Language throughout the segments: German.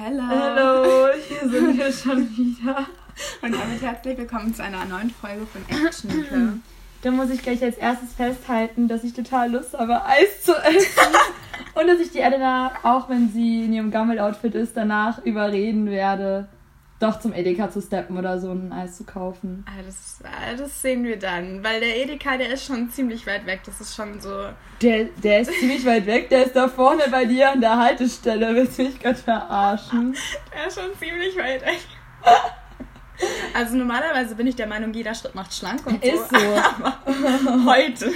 Hello. Hallo, hier sind wir schon wieder. Und damit herzlich willkommen zu einer neuen Folge von Action. Da muss ich gleich als erstes festhalten, dass ich total Lust habe, Eis zu essen. Und dass ich die Elena, auch wenn sie in ihrem Gammel-Outfit ist, danach überreden werde, doch zum Edeka zu steppen oder so ein Eis zu kaufen. Ah, das, ah, das sehen wir dann, weil der Edeka, der ist schon ziemlich weit weg. Das ist schon so. Der, der ist ziemlich weit weg, der ist da vorne bei dir an der Haltestelle. Willst du mich gerade verarschen? Der ist schon ziemlich weit weg. Also normalerweise bin ich der Meinung, jeder Schritt macht schlank und so. Ist so. Aber heute,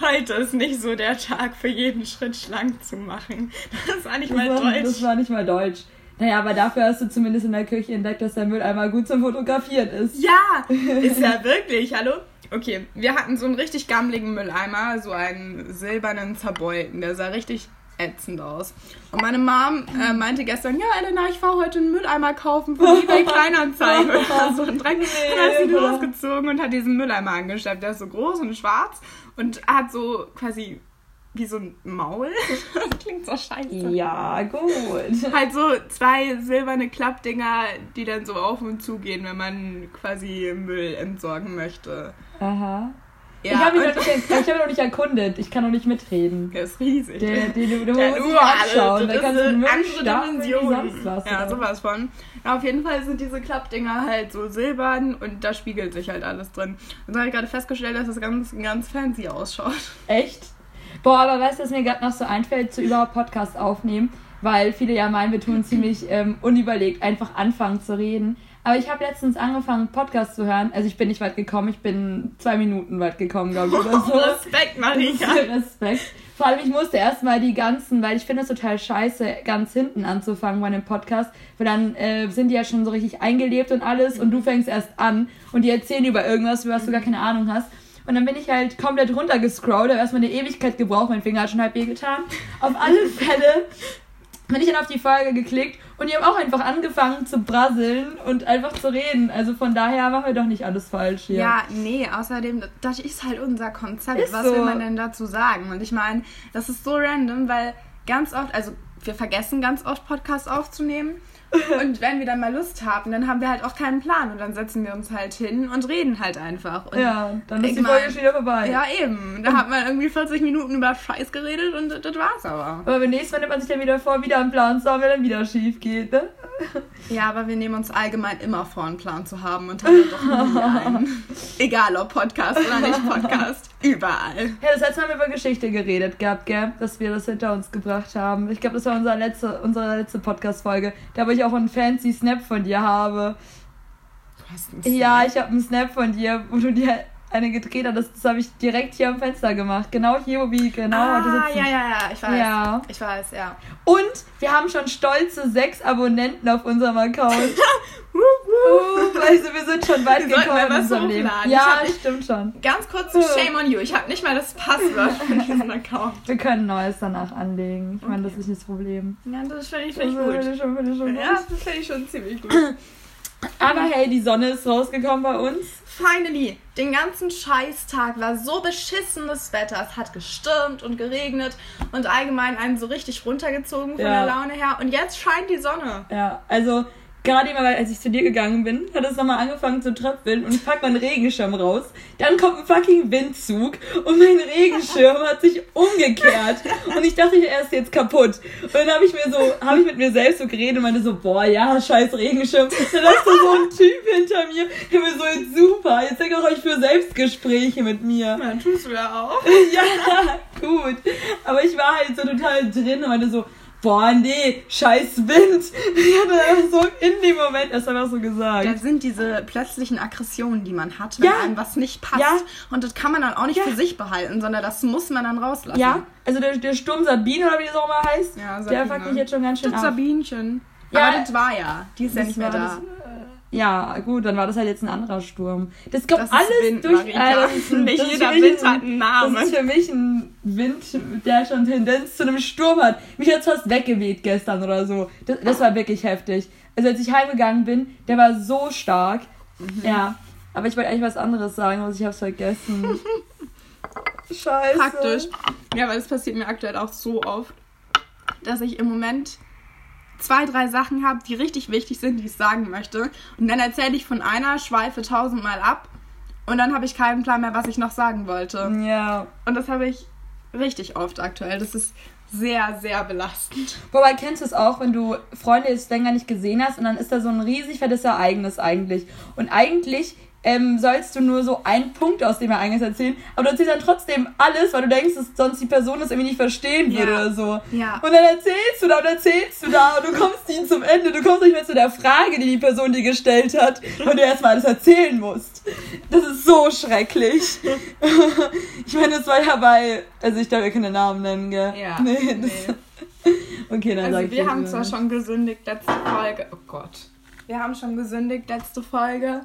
heute ist nicht so der Tag für jeden Schritt schlank zu machen. Das war nicht mal das war, deutsch. Das war nicht mal deutsch. Naja, aber dafür hast du zumindest in der Küche entdeckt, dass der Mülleimer gut zum Fotografieren ist. Ja, ist ja wirklich. Hallo? Okay, wir hatten so einen richtig gammeligen Mülleimer, so einen silbernen zerbeulten. Der sah richtig ätzend aus. Und meine Mom äh, meinte gestern, ja, Elena, ich fahre heute einen Mülleimer kaufen von eBay Kleinanzeigen oder so. Und dann ist sie losgezogen und hat diesen Mülleimer angeschleppt. Der ist so groß und schwarz und hat so quasi wie so ein Maul. Klingt so scheiße. Ja, gut. Halt so zwei silberne Klappdinger, die dann so auf und zu gehen, wenn man quasi Müll entsorgen möchte. Aha. Ja, ich habe ihn, hab ihn noch nicht erkundet. Ich kann noch nicht mitreden. der ist riesig. Der, den, du, du Der musst anschauen. Da kannst du andere wie Dimension. sonst was. Ja, sowas von. Ja, auf jeden Fall sind diese Klappdinger halt so silbern und da spiegelt sich halt alles drin. Und so habe ich gerade festgestellt, dass das ganz, ganz fancy ausschaut. Echt? Boah, aber weißt du, was mir gerade noch so einfällt, zu überhaupt Podcast aufnehmen? Weil viele ja meinen, wir tun ziemlich ähm, unüberlegt einfach anfangen zu reden. Aber ich habe letztens angefangen, Podcast zu hören. Also ich bin nicht weit gekommen, ich bin zwei Minuten weit gekommen, glaube ich, oder so. Respekt, Marika. Respekt. Vor allem, ich musste erstmal die ganzen, weil ich finde es total scheiße, ganz hinten anzufangen bei einem Podcast, weil dann äh, sind die ja schon so richtig eingelebt und alles und du fängst erst an und die erzählen über irgendwas, über was du gar keine Ahnung hast. Und dann bin ich halt komplett runtergescrollt, habe erstmal eine Ewigkeit gebraucht, mein Finger hat schon halb weh getan. Auf alle Fälle bin ich dann auf die Folge geklickt und die haben auch einfach angefangen zu brasseln und einfach zu reden. Also von daher machen wir doch nicht alles falsch hier. Ja, nee, außerdem, das ist halt unser Konzept. Ist Was so. will man denn dazu sagen? Und ich meine, das ist so random, weil ganz oft, also wir vergessen ganz oft Podcasts aufzunehmen. Und wenn wir dann mal Lust haben, dann haben wir halt auch keinen Plan. Und dann setzen wir uns halt hin und reden halt einfach. Und Ja, dann ist die Folge schon wieder vorbei. ja, eben. Da hat man irgendwie 40 Minuten über Scheiß geredet und das war's aber. Aber beim nächsten Mal nimmt man sich dann wieder vor, wieder einen Plan zu haben, wenn dann wieder schief geht, ne? Ja, aber wir nehmen uns allgemein immer vor, einen Plan zu haben und haben doch nie einen. Egal ob Podcast oder nicht Podcast. Überall. Ja, das letzte Mal haben wir über Geschichte geredet gehabt, gell? Dass wir das hinter uns gebracht haben. Ich glaube, das war unsere letzte, unsere letzte Podcast-Folge. Da wo ich auch einen fancy Snap von dir habe. Du hast einen Ja, ich habe einen Snap von dir, wo du dir eine gedreht hast. Das, das habe ich direkt hier am Fenster gemacht. Genau hier, wo wir genau heute ah, sitzen. ja, ja, ja, ich weiß. Ja. Ich weiß, ja. Und wir haben schon stolze sechs Abonnenten auf unserem Account. uh, also wir sind schon weit Wir gekommen in unserem Leben. hochladen. Ich Ja, hab- stimmt schon. Ganz kurz, shame on you. Ich habe nicht mal das Passwort für diesen Account. Wir können Neues danach anlegen. Ich meine, das Okay. ist nicht das Problem. Ja, das finde ich, Das find ich gut. ich schon, finde ich schon gut. Ja, das finde ich schon ziemlich gut. Aber hey, die Sonne ist rausgekommen bei uns. Finally, den ganzen Scheißtag war so beschissenes Wetter. Es hat gestürmt und geregnet und allgemein einen so richtig runtergezogen von Ja. der Laune her. Und jetzt scheint die Sonne. Ja, also gerade immer, als ich zu dir gegangen bin, hat es nochmal angefangen zu tröpfeln und ich pack meinen Regenschirm raus. Dann kommt ein fucking Windzug und mein Regenschirm hat sich umgekehrt. Und ich dachte, er ist jetzt kaputt. Und dann habe ich mir so, habe ich mit mir selbst so geredet und meinte so, boah, ja, scheiß Regenschirm. Dann ist da so ein Typ hinter mir, der mir so, jetzt super, jetzt denke ich euch für Selbstgespräche mit mir. Ja, tust du ja auch. Ja, gut. Aber ich war halt so total drin und meinte so, boah, nee, scheiß Wind. Ich hatte einfach so in dem Moment erst einfach so gesagt. Das sind diese plötzlichen Aggressionen, die man hat, wenn Ja. einem was nicht passt. Ja. Und das kann man dann auch nicht Ja. für sich behalten, sondern das muss man dann rauslassen. ja, also der, der Sturm Sabine oder wie das auch mal heißt, Ja, der Sabine. fuckt mich jetzt schon ganz schön Das ab. Sabinchen. Ja. Aber das war ja. Die ist ja nicht mehr da. das, ja, gut, dann war das halt jetzt ein anderer Sturm. Das kommt Das alles Wind, durch. Marika. das ist ein- Nicht das ist jeder für mich Wind ein- hat einen Namen. Das ist für mich ein Wind, der schon Tendenz zu einem Sturm hat. Mich hat fast weggeweht gestern oder so. Das, das war wirklich heftig. Also als ich heimgegangen bin, der war so stark. Mhm. Ja. Aber ich wollte eigentlich was anderes sagen, aber ich hab's vergessen. Scheiße. Praktisch. Ja, weil das passiert mir aktuell auch so oft, dass ich im Moment zwei, drei Sachen habe, die richtig wichtig sind, die ich sagen möchte. Und dann erzähle ich von einer, schweife tausendmal ab. Und dann habe ich keinen Plan mehr, was ich noch sagen wollte. Ja. Und das habe ich richtig oft aktuell. Das ist sehr, sehr belastend. Wobei kennst du es auch, wenn du Freunde jetzt länger nicht gesehen hast und dann ist da so ein riesig fettes Ereignis eigentlich. Und eigentlich ähm, sollst du nur so einen Punkt aus dem Ereignis erzählen, aber du erzählst dann trotzdem alles, weil du denkst, dass sonst die Person das irgendwie nicht verstehen würde Ja. oder so. Ja. Und dann erzählst du da und erzählst du da und du kommst nie zum Ende, du kommst nicht mehr zu der Frage, die die Person dir gestellt hat und du erstmal alles erzählen musst. Das ist so schrecklich. ich meine, das war ja bei, also ich darf ja keine Namen nennen, gell? Ja, Nee, das, Okay, dann sag Also ich wir haben zwar schon gesündigt letzte Folge. Oh Gott. Wir haben schon gesündigt letzte Folge.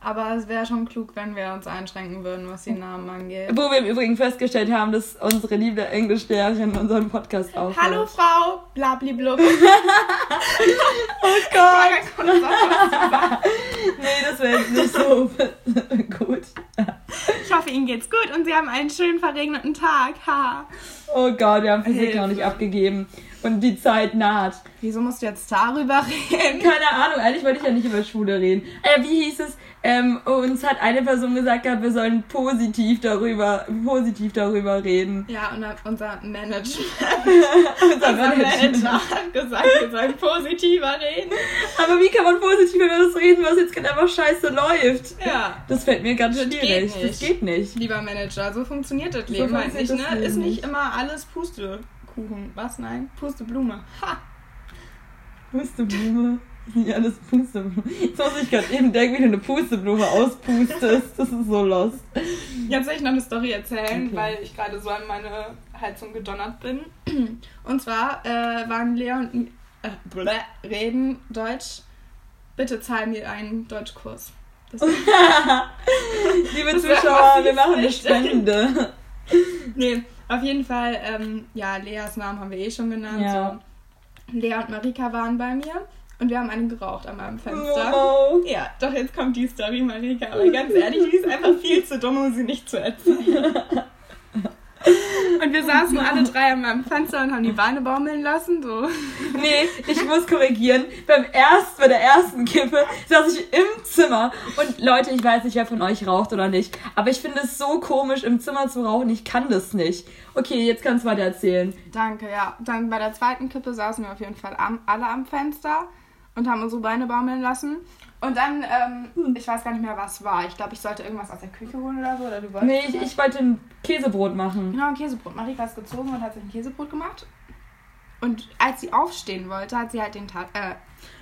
Aber es wäre schon klug, wenn wir uns einschränken würden, was die Namen angeht. Wo wir im Übrigen festgestellt haben, dass unsere liebe Englischlehrerin unseren Podcast auch. Hallo Frau Blabliblub. Oh Gott! Nee, das wäre jetzt nicht so gut. Ich hoffe, Ihnen geht's gut und Sie haben einen schönen verregneten Tag. Ha. Oh Gott, wir haben Physik Hilfe. noch nicht abgegeben. Und die Zeit naht. Wieso musst du jetzt darüber reden? Keine Ahnung, eigentlich wollte ich ja nicht über Schule reden. Äh, wie hieß es? Ähm, uns hat eine Person gesagt, gehabt, wir sollen positiv darüber, positiv darüber reden. Ja, und unser Manager, Unser unser Manager. Hat gesagt, wir sollen positiver reden. Aber wie kann man positiv über das reden, was jetzt gerade einfach scheiße läuft? Ja. Das fällt mir ganz Das schwierig. geht nicht. Das geht nicht. Lieber Manager, so funktioniert das Leben halt nicht, ne? Ist nicht immer alles Pustekuchen. Was? Nein? Pusteblume. Ha! Pusteblume. Ja, alles Pusteblume. Jetzt muss ich gerade eben denken, wie du eine Pusteblume auspustest. Das ist so lost. Jetzt soll ich noch eine Story erzählen, Okay. weil ich gerade so an meine Heizung gedonnert bin. Und zwar äh, waren Lea und äh, blä, reden Deutsch. Bitte zahl mir einen Deutschkurs. Das Liebe Das Zuschauer, wir machen eine. Spende. nee, auf jeden Fall, ähm, ja, Leas Namen haben wir eh schon genannt. Ja. So. Lea und Marika waren bei mir und wir haben einen geraucht an meinem Fenster. Oh. Ja, doch jetzt kommt die Story, Marika. Aber ganz ehrlich, die ist einfach viel zu dumm, um sie nicht zu erzählen. Und wir saßen alle drei an meinem Fenster und haben die Beine baumeln lassen. So. Nee, ich muss korrigieren. Beim ersten, bei der ersten Kippe saß ich im Zimmer. Und Leute, ich weiß nicht, wer von euch raucht oder nicht. Aber ich finde es so komisch, im Zimmer zu rauchen. Ich kann das nicht. Okay, jetzt kannst du weiter erzählen. Danke, ja. Dann bei der zweiten Kippe saßen wir auf jeden Fall am, alle am Fenster und haben unsere Beine baumeln lassen. Und dann, ähm, ich weiß gar nicht mehr, was war. Ich glaube, ich sollte irgendwas aus der Küche holen oder so. Oder du wolltest Nee, ich, ich wollte ein Käsebrot machen. Genau, ein Käsebrot. Marika ist gezogen und hat sich ein Käsebrot gemacht. Und als sie aufstehen wollte, hat sie halt den Ta äh,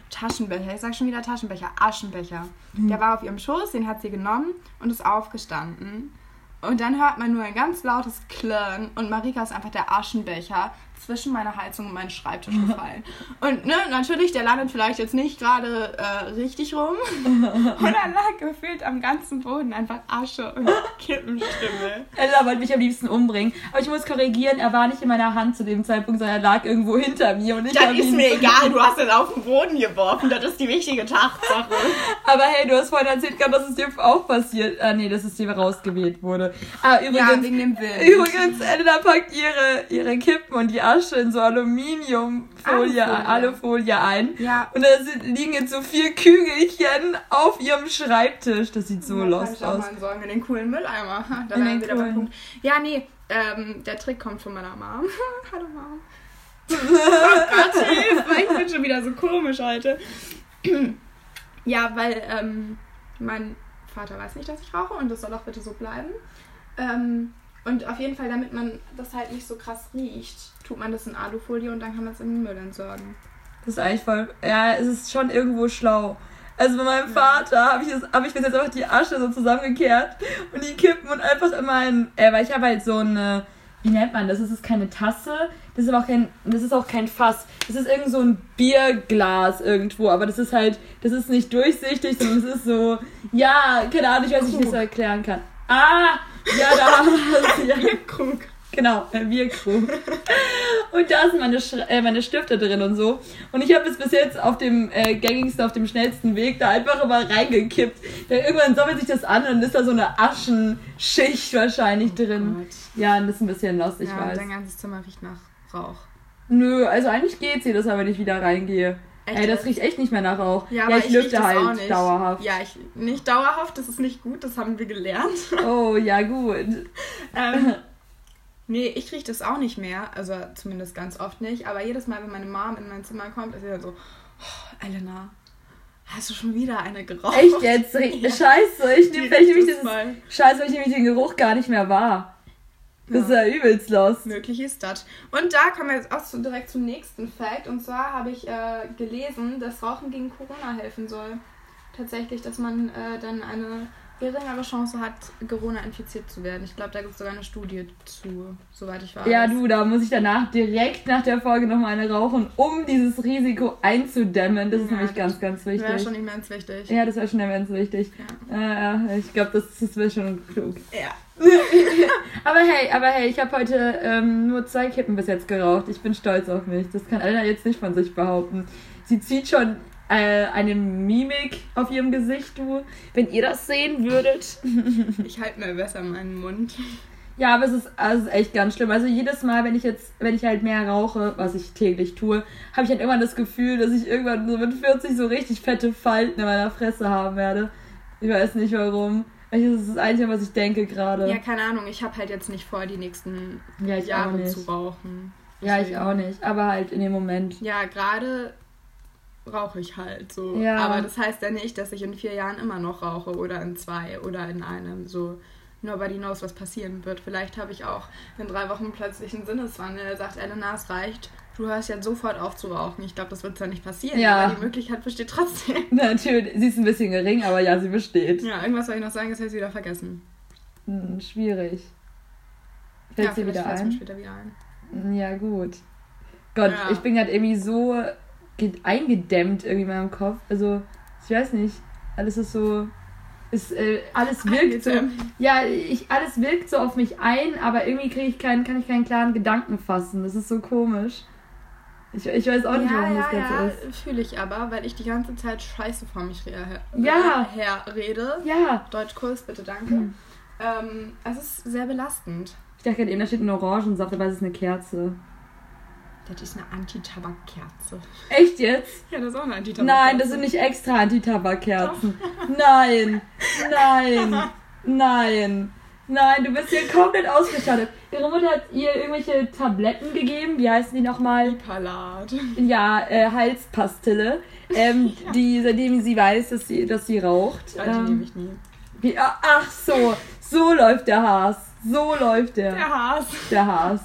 Taschenbecher, ich sag schon wieder Taschenbecher, Aschenbecher. Der war auf ihrem Schoß, den hat sie genommen und ist aufgestanden. Und dann hört man nur ein ganz lautes Klirren und Marika ist einfach der Aschenbecher zwischen meiner Heizung und meinen Schreibtisch gefallen. Und ne, natürlich, der landet vielleicht jetzt nicht gerade äh, richtig rum. Und dann lag gefühlt am ganzen Boden einfach Asche und Kippenstimme. Ella wollte mich am liebsten umbringen. Aber ich muss korrigieren, er war nicht in meiner Hand zu dem Zeitpunkt, sondern er lag irgendwo hinter mir. Und ich Das ist ihn- mir egal, du hast es auf den Boden geworfen. Das ist die wichtige Tatsache. Aber hey, du hast vorhin erzählt gehabt, dass es dir auch passiert. Ah, nee, dass es dir rausgewählt wurde. Ah, Ja, übrigens, wegen dem Wind. übrigens, Ella packt ihre, ihre Kippen und die Asche in so Aluminiumfolie, Alufolie. Ein. Ja. Und da sind, liegen jetzt so vier Kügelchen auf ihrem Schreibtisch. Das sieht so Ja, lost aus. mal entsorgen in den coolen Mülleimer. Da wären wir coolen. Punkt. Ja, nee, ähm, der Trick kommt von meiner Mom. Hallo Mom. oh Gott, ich bin schon wieder so komisch heute. ja, weil ähm, mein Vater weiß nicht, dass ich rauche und das soll auch bitte so bleiben. Ähm, und auf jeden Fall, damit man das halt nicht so krass riecht, tut man das in Alufolie und dann kann man es in den Müll entsorgen. Das ist eigentlich voll. Ja, es ist schon irgendwo schlau. Also bei meinem Vater habe ich, das- hab ich bis jetzt einfach die Asche so zusammengekehrt und die Kippen und einfach immer in. Äh, weil ich habe halt so eine. Wie nennt man das? Das ist keine Tasse. Das ist aber auch kein. Das ist auch kein Fass. Das ist irgend so ein Bierglas irgendwo. Aber das ist halt. Das ist nicht durchsichtig, sondern es ist so. Ja, keine Ahnung, ich weiß nicht, wie ich das so erklären kann. Ah! Ja, da haben wir es. Ja. Krug. Genau, ein Bierkrug. Und da sind meine, Sch äh, meine Stifte drin und so. Und ich habe es bis jetzt auf dem äh, gängigsten, auf dem schnellsten Weg da einfach immer reingekippt. Dann irgendwann sammelt sich das an und ist da so eine Aschenschicht wahrscheinlich drin. Gott. Ja, und das ist ein bisschen lost, ich ja, weiß. dein ganzes Zimmer riecht nach Rauch. Nö, also eigentlich geht's hier, dass wenn ich wieder reingehe. Echt Ey, das riecht echt nicht mehr nach Rauch. Ja, aber ich, ich lüfte halt nicht. dauerhaft. Ja, ich, nicht dauerhaft, das ist nicht gut, das haben wir gelernt. Oh, ja gut. ähm, nee, ich rieche das auch nicht mehr, also zumindest ganz oft nicht, aber jedes Mal, wenn meine Mom in mein Zimmer kommt, ist sie dann so, oh, Elena, hast du schon wieder eine geraucht? Echt jetzt? Ja. Scheiße, ich nehme riecht nämlich dieses. mal. Scheiße, ich nämlich den Geruch gar nicht mehr wahr. Das ist Ja. übelst los. Möglich ist das. Und da kommen wir jetzt auch zu, direkt zum nächsten Fact. Und zwar habe ich äh, gelesen, dass Rauchen gegen Corona helfen soll. Tatsächlich, dass man äh, dann eine geringere Chance hat, Corona infiziert zu werden. Ich glaube, da gibt es sogar eine Studie zu, soweit ich weiß. Ja, du, da muss ich danach direkt nach der Folge nochmal eine rauchen, um dieses Risiko einzudämmen. Das ist Ja, nämlich ganz, ganz Wäre wichtig. schon immens wichtig. Ja, das wäre schon ganz wichtig. Ja. Ja, ja, ich glaube, das, das wäre schon klug. ja. Aber hey, aber hey, ich habe heute ähm, nur zwei Kippen bis jetzt geraucht. Ich bin stolz auf mich. Das kann Elena jetzt nicht von sich behaupten. Sie zieht schon äh, eine Mimik auf ihrem Gesicht, du. Wenn ihr das sehen würdet. Ich halte mir besser meinen Mund. Ja, aber es ist, also es ist echt ganz schlimm. Also jedes Mal, wenn ich jetzt, wenn ich halt mehr rauche, was ich täglich tue, habe ich halt immer das Gefühl, dass ich irgendwann so mit 40 so richtig fette Falten in meiner Fresse haben werde. Ich weiß nicht warum. Das ist das Einzige, was ich denke gerade. Ja, keine Ahnung. Ich habe halt jetzt nicht vor, die nächsten Ja, ich auch Jahre nicht. zu rauchen. Ja, ich Deswegen- auch nicht. Aber halt in dem Moment. Ja, gerade rauche ich halt so. Ja. Aber das heißt ja nicht, dass ich in vier Jahren immer noch rauche oder in zwei oder in einem. So, nobody knows, was passieren wird. Vielleicht habe ich auch in drei Wochen plötzlich einen Sinneswandel. Der sagt, Elena, es reicht. Du hörst jetzt sofort auf zu rauchen. Ich glaube, das wird zwar nicht passieren, Ja. aber die Möglichkeit besteht trotzdem. Natürlich, sie ist ein bisschen gering, aber ja, sie besteht. Ja, irgendwas soll ich noch sagen, das habe ich wieder vergessen. Hm, schwierig. Fällt ja, sie vielleicht wieder mir ein? später wieder ein. Ja, gut. Gott, Ja. ich bin gerade irgendwie so ge- eingedämmt irgendwie in meinem Kopf. Also, ich weiß nicht. Alles ist so. Ist, äh, alles wirkt so. Ja, ich, alles wirkt so auf mich ein, aber irgendwie kriege ich keinen, kann ich keinen klaren Gedanken fassen. Das ist so komisch. Ich, ich weiß auch nicht, ja, warum ja, das Ganze ja, ist. fühle ich aber, weil ich die ganze Zeit Scheiße vor mich her, Ja. herrede. Ja, Deutschkurs, bitte danke. Hm. Ähm, es ist sehr belastend. ich dachte gerade eben, da steht ein Orangensaft, aber es ist eine Kerze. Das ist eine Antitabakkerze. Echt jetzt? Ja, das ist auch eine Antitabakkerze. Nein, das sind nicht extra Antitabakkerzen. Nein, nein, nein. Nein, du bist hier komplett ausgestattet. Ihre Mutter hat ihr irgendwelche Tabletten gegeben. Wie heißen die nochmal? Palat. Ja, äh, Halspastille. Ähm, die, seitdem sie weiß, dass sie, dass sie raucht. Ja, die nehme Ähm, ich nie. wie, ach so, so läuft der Haas. So läuft der. Der Haas. Der Haas.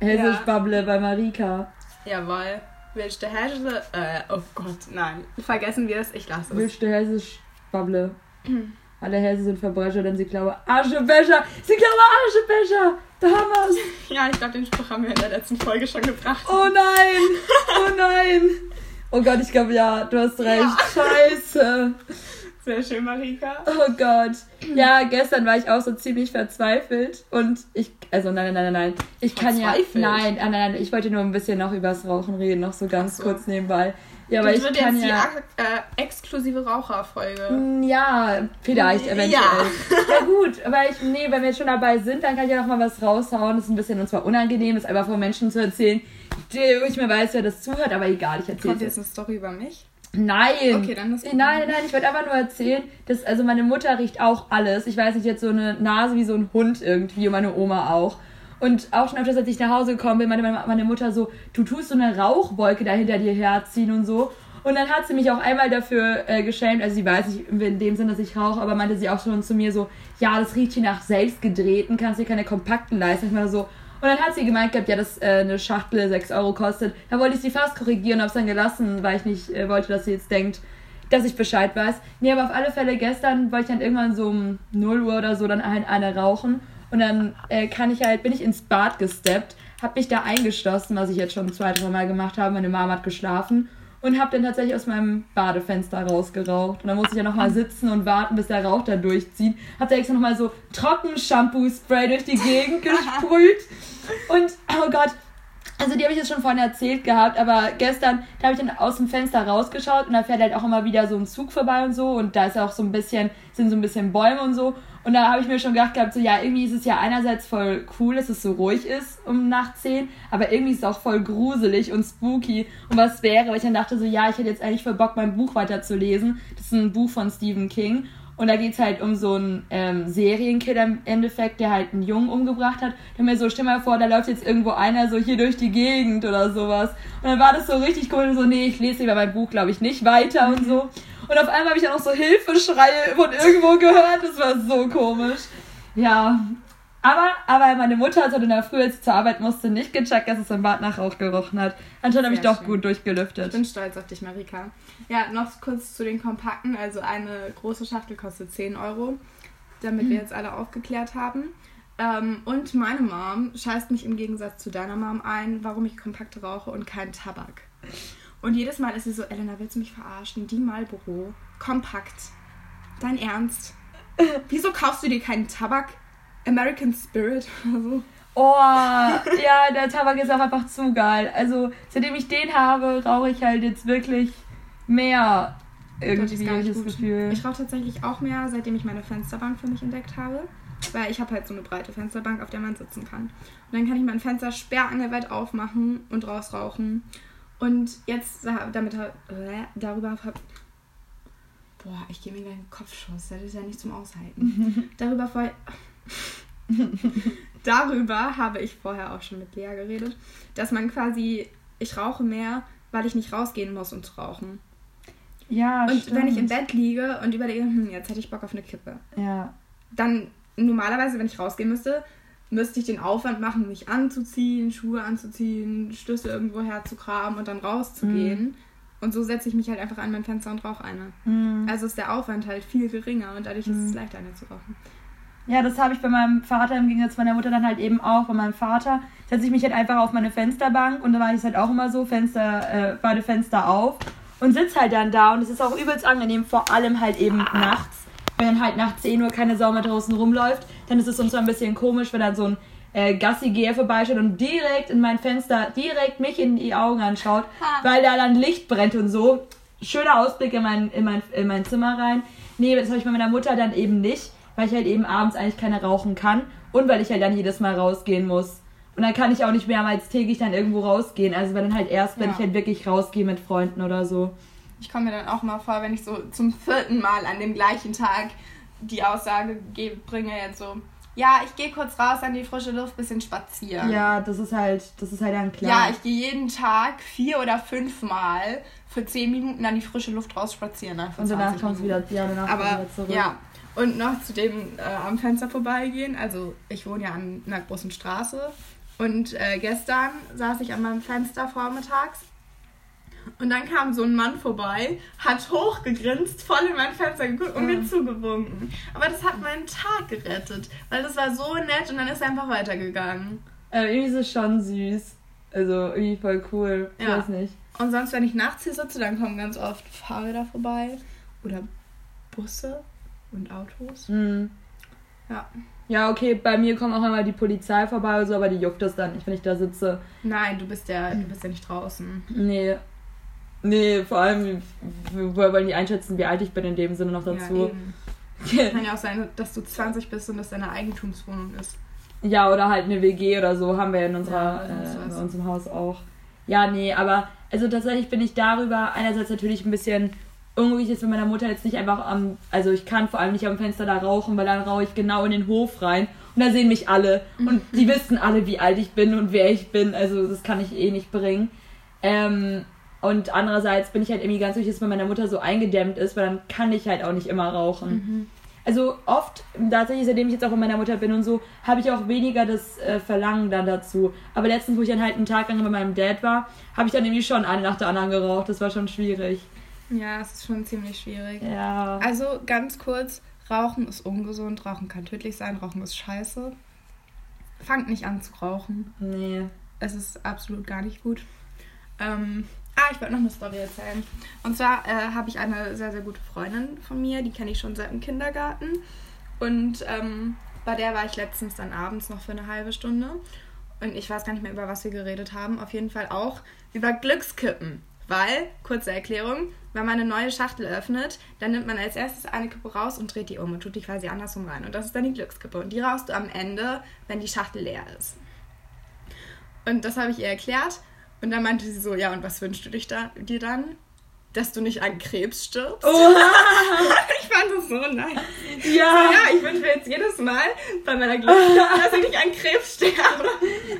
Hessisch Ja. Bubble bei Marika. Jawohl. Willst du Häsle? Äh, oh Gott, nein. Vergessen wir es, ich lasse es. Willst du Hessisch Bubble? Alle Hesse sind Verbrecher, denn sie glauben Aschebecher. Sie glauben Aschebecher. Da haben wir's. Ja, ich glaube, den Spruch haben wir in der letzten Folge schon gebracht. Oh nein. Oh nein. Oh Gott, ich glaube ja, du hast recht. Scheiße. Sehr schön, Marika. Oh Gott. Ja, gestern war ich auch so ziemlich verzweifelt und ich, also nein, nein, nein, nein. Ich kann ja, nein, nein, nein, ich wollte nur ein bisschen noch übers Rauchen reden, noch so ganz so. kurz nebenbei. Ja, aber das ich wird kann jetzt ja. die äh, exklusive Raucherfolge. Mm, Ja, vielleicht, Ja. eventuell. Ja. gut, aber ich, nee, wenn wir jetzt schon dabei sind, dann kann ich ja noch mal was raushauen. Das ist ein bisschen und zwar unangenehm, das einfach vor Menschen zu erzählen, die, wo ich mir weiß, wer das zuhört, aber egal, ich erzähle Kommt es jetzt eine Story über mich? Nein. Okay, dann ist gut. Nein, nein, nein, ich wollte einfach nur erzählen, dass also meine Mutter riecht auch alles. Ich weiß nicht, jetzt so eine Nase wie so ein Hund irgendwie und meine Oma auch. Und auch schon öfters, als ich nach Hause gekommen bin, meine, meine, meine Mutter so, du tust so eine Rauchwolke da hinter dir herziehen und so. Und dann hat sie mich auch einmal dafür äh, geschämt, also sie weiß nicht in dem Sinn, dass ich rauche, aber meinte sie auch schon zu mir so, ja, das riecht hier nach selbstgedrehten, kannst dir keine kompakten leisten. Ich mal so, und dann hat sie gemeint gehabt, ja, dass äh, eine Schachtel 6 Euro kostet. Da wollte ich sie fast korrigieren, hab's dann gelassen, weil ich nicht äh, wollte, dass sie jetzt denkt, dass ich Bescheid weiß. Nee, aber auf alle Fälle gestern wollte ich dann irgendwann so um 0 Uhr oder so dann halt eine rauchen. Und dann äh, kann ich halt, bin ich ins Bad gesteppt, hab mich da eingeschlossen, was ich jetzt schon zwei, drei Mal gemacht habe. Meine Mama hat geschlafen und hab dann tatsächlich aus meinem Badefenster rausgeraucht. Und dann musste ich ja nochmal sitzen und warten, bis der Rauch da durchzieht. Hab da extra nochmal so Trockenshampoo-Spray durch die Gegend gesprüht. Und, oh Gott, Also die habe ich jetzt schon vorhin erzählt gehabt, aber gestern, da habe ich dann aus dem Fenster rausgeschaut und da fährt halt auch immer wieder so ein Zug vorbei und so und da ist auch so ein bisschen, sind so ein bisschen Bäume und so. Und da habe ich mir schon gedacht gehabt, so ja, irgendwie ist es ja einerseits voll cool, dass es so ruhig ist um nach 10, aber irgendwie ist es auch voll gruselig und spooky. Und was wäre, weil ich dann dachte so, ja, ich hätte jetzt eigentlich voll Bock, mein Buch weiterzulesen. Das ist ein Buch von Stephen King. Und da geht es halt um so einen ähm, Serienkiller im Endeffekt, der halt einen Jungen umgebracht hat. Da mir so, stell mal vor, da läuft jetzt irgendwo einer so hier durch die Gegend oder sowas. Und dann war das so richtig cool, so, nee, ich lese über mein Buch, glaube ich, nicht weiter und so. Und auf einmal habe ich dann auch so Hilfeschreie von irgendwo gehört. Das war so komisch. Ja. Aber, aber meine Mutter hat in der Früh, als sie zur Arbeit musste, nicht gecheckt, dass es im Bad nach Rauch gerochen hat. Anscheinend habe ich doch schön. gut durchgelüftet. Ich bin stolz auf dich, Marika. Ja, noch kurz zu den Kompakten. Also eine große Schachtel kostet 10 Euro, damit wir jetzt alle aufgeklärt haben. Ähm, und meine Mom scheißt mich im Gegensatz zu deiner Mom ein, warum ich Kompakte rauche und keinen Tabak. Und jedes Mal ist sie so, Elena, willst du mich verarschen? Die Marlboro, kompakt. Dein Ernst? Wieso kaufst du dir keinen Tabak? American Spirit oder so? Oh, ja, der Tabak ist auch einfach zu geil. Also, seitdem ich den habe, rauche ich halt jetzt wirklich mehr. Irgendwie, habe ich nicht das gut. Gefühl. Ich rauche tatsächlich auch mehr, seitdem ich meine Fensterbank für mich entdeckt habe. Weil ich habe halt so eine breite Fensterbank, auf der man sitzen kann. Und dann kann ich mein Fenster sperrangelweit aufmachen und rausrauchen. Und jetzt damit äh, darüber hab, Boah, ich gehe mir einen Kopfschuss. Das ist ja nicht zum Aushalten. darüber voll. darüber habe ich vorher auch schon mit Lea geredet, dass man quasi, ich rauche mehr, weil ich nicht rausgehen muss, um zu rauchen. Ja, Und stimmt. wenn ich im Bett liege und überlege, hm, jetzt hätte ich Bock auf eine Kippe, Ja. dann normalerweise, wenn ich rausgehen müsste, müsste ich den Aufwand machen, mich anzuziehen, Schuhe anzuziehen, Schlüssel irgendwo herzugraben und dann rauszugehen. Und so setze ich mich halt einfach an mein Fenster und rauche eine. Mhm. Also ist der Aufwand halt viel geringer und dadurch ist es leichter, eine zu rauchen. Ja, das habe ich bei meinem Vater im Gegensatz zu meiner Mutter dann halt eben auch. Bei meinem Vater setze ich mich halt einfach auf meine Fensterbank und dann mache ich es halt auch immer so, Fenster, äh, beide Fenster auf und sitze halt dann da und es ist auch übelst angenehm, vor allem halt eben nachts. Wenn dann halt nach 10 Uhr keine Sau mehr draußen rumläuft, dann ist es uns so ein bisschen komisch, wenn dann so ein äh, Gassi-Geher vorbeischaut und direkt in mein Fenster, direkt mich in die Augen anschaut, weil da dann Licht brennt und so. Schöner Ausblick in mein, in mein, in mein Zimmer rein. Nee, das habe ich bei meiner Mutter dann eben nicht, weil ich halt eben abends eigentlich keine rauchen kann und weil ich halt dann jedes Mal rausgehen muss. Und dann kann ich auch nicht mehrmals täglich dann irgendwo rausgehen. Also wenn dann halt erst, wenn Ja. ich halt wirklich rausgehe mit Freunden oder so. Ich komme mir dann auch mal vor, wenn ich so zum vierten Mal an dem gleichen Tag die Aussage ge- bringe, jetzt so, ja, ich gehe kurz raus an die frische Luft, bisschen spazieren. Ja, das ist halt, das ist halt dann klar. Ja, ich gehe jeden Tag vier oder fünf Mal für zehn Minuten an die frische Luft raus spazieren. Dann und danach 20 kommst du Minuten. wieder, ja, danach Aber wieder zurück. ja, und noch zu dem äh, am Fenster vorbeigehen. Also ich wohne ja an einer großen Straße und äh, gestern saß ich an meinem Fenster vormittags und dann kam so ein Mann vorbei, hat hochgegrinst, voll in mein Fenster geguckt und mir zugewunken. Aber das hat meinen Tag gerettet, weil das war so nett und dann ist er einfach weitergegangen. Äh, irgendwie ist es schon süß. Also irgendwie voll cool. Ich Ja. weiß nicht. Und sonst, wenn ich nachts hier sitze, dann kommen ganz oft Fahrräder vorbei oder Busse und Autos. Mhm. Ja. Ja, okay, bei mir kommt auch immer die Polizei vorbei oder so, aber die juckt das dann nicht, wenn ich da sitze. Nein, du bist ja, du bist ja nicht draußen. Nee. Nee, vor allem, wir wollen die einschätzen, wie alt ich bin in dem Sinne noch Ja, dazu. eben. Kann ja auch sein, dass du 20 bist und das deine Eigentumswohnung ist. Ja, oder halt eine WG oder so haben wir in Ja, unserer, sonst äh, was. bei uns im Haus auch. Ja, nee, aber also tatsächlich bin ich darüber einerseits natürlich ein bisschen unruhig ist, wenn meiner Mutter jetzt nicht einfach am, also ich kann vor allem nicht am Fenster da rauchen, weil dann rauche ich genau in den Hof rein und da sehen mich alle und die wissen alle, wie alt ich bin und wer ich bin, also das kann ich eh nicht bringen. Ähm, und andererseits bin ich halt irgendwie ganz wichtig, dass bei meiner Mutter so eingedämmt ist, weil dann kann ich halt auch nicht immer rauchen. Also oft, tatsächlich, seitdem ich jetzt auch bei meiner Mutter bin und so, habe ich auch weniger das äh, Verlangen dann dazu. Aber letztens, wo ich dann halt einen Tag lang bei meinem Dad war, habe ich dann irgendwie schon eine nach der anderen geraucht. Das war schon schwierig. Ja, es ist schon ziemlich schwierig. Ja. Also ganz kurz, Rauchen ist ungesund, Rauchen kann tödlich sein, Rauchen ist scheiße. Fangt nicht an zu rauchen. Nee. Es ist absolut gar nicht gut. Ähm, ah, ich wollte noch eine Story erzählen. Und zwar äh, habe ich eine sehr, sehr gute Freundin von mir, die kenne ich schon seit dem Kindergarten. Und ähm, bei der war ich letztens dann abends noch für eine halbe Stunde. Und ich weiß gar nicht mehr, über was wir geredet haben. Auf jeden Fall auch über Glückskippen. Weil, kurze Erklärung, wenn man eine neue Schachtel öffnet, dann nimmt man als erstes eine Kippe raus und dreht die um und tut die quasi andersrum rein. Und das ist dann die Glückskippe. Und die rauchst du am Ende, wenn die Schachtel leer ist. Und das habe ich ihr erklärt. Und dann meinte sie so, ja, und was wünschst du dich da, dir dann? Dass du nicht an Krebs stirbst. Oha. ich fand das so nice. Ja. So, ja, ich wünsche mir jetzt jedes Mal bei meiner Glückskippe, dass ich nicht an Krebs sterbe.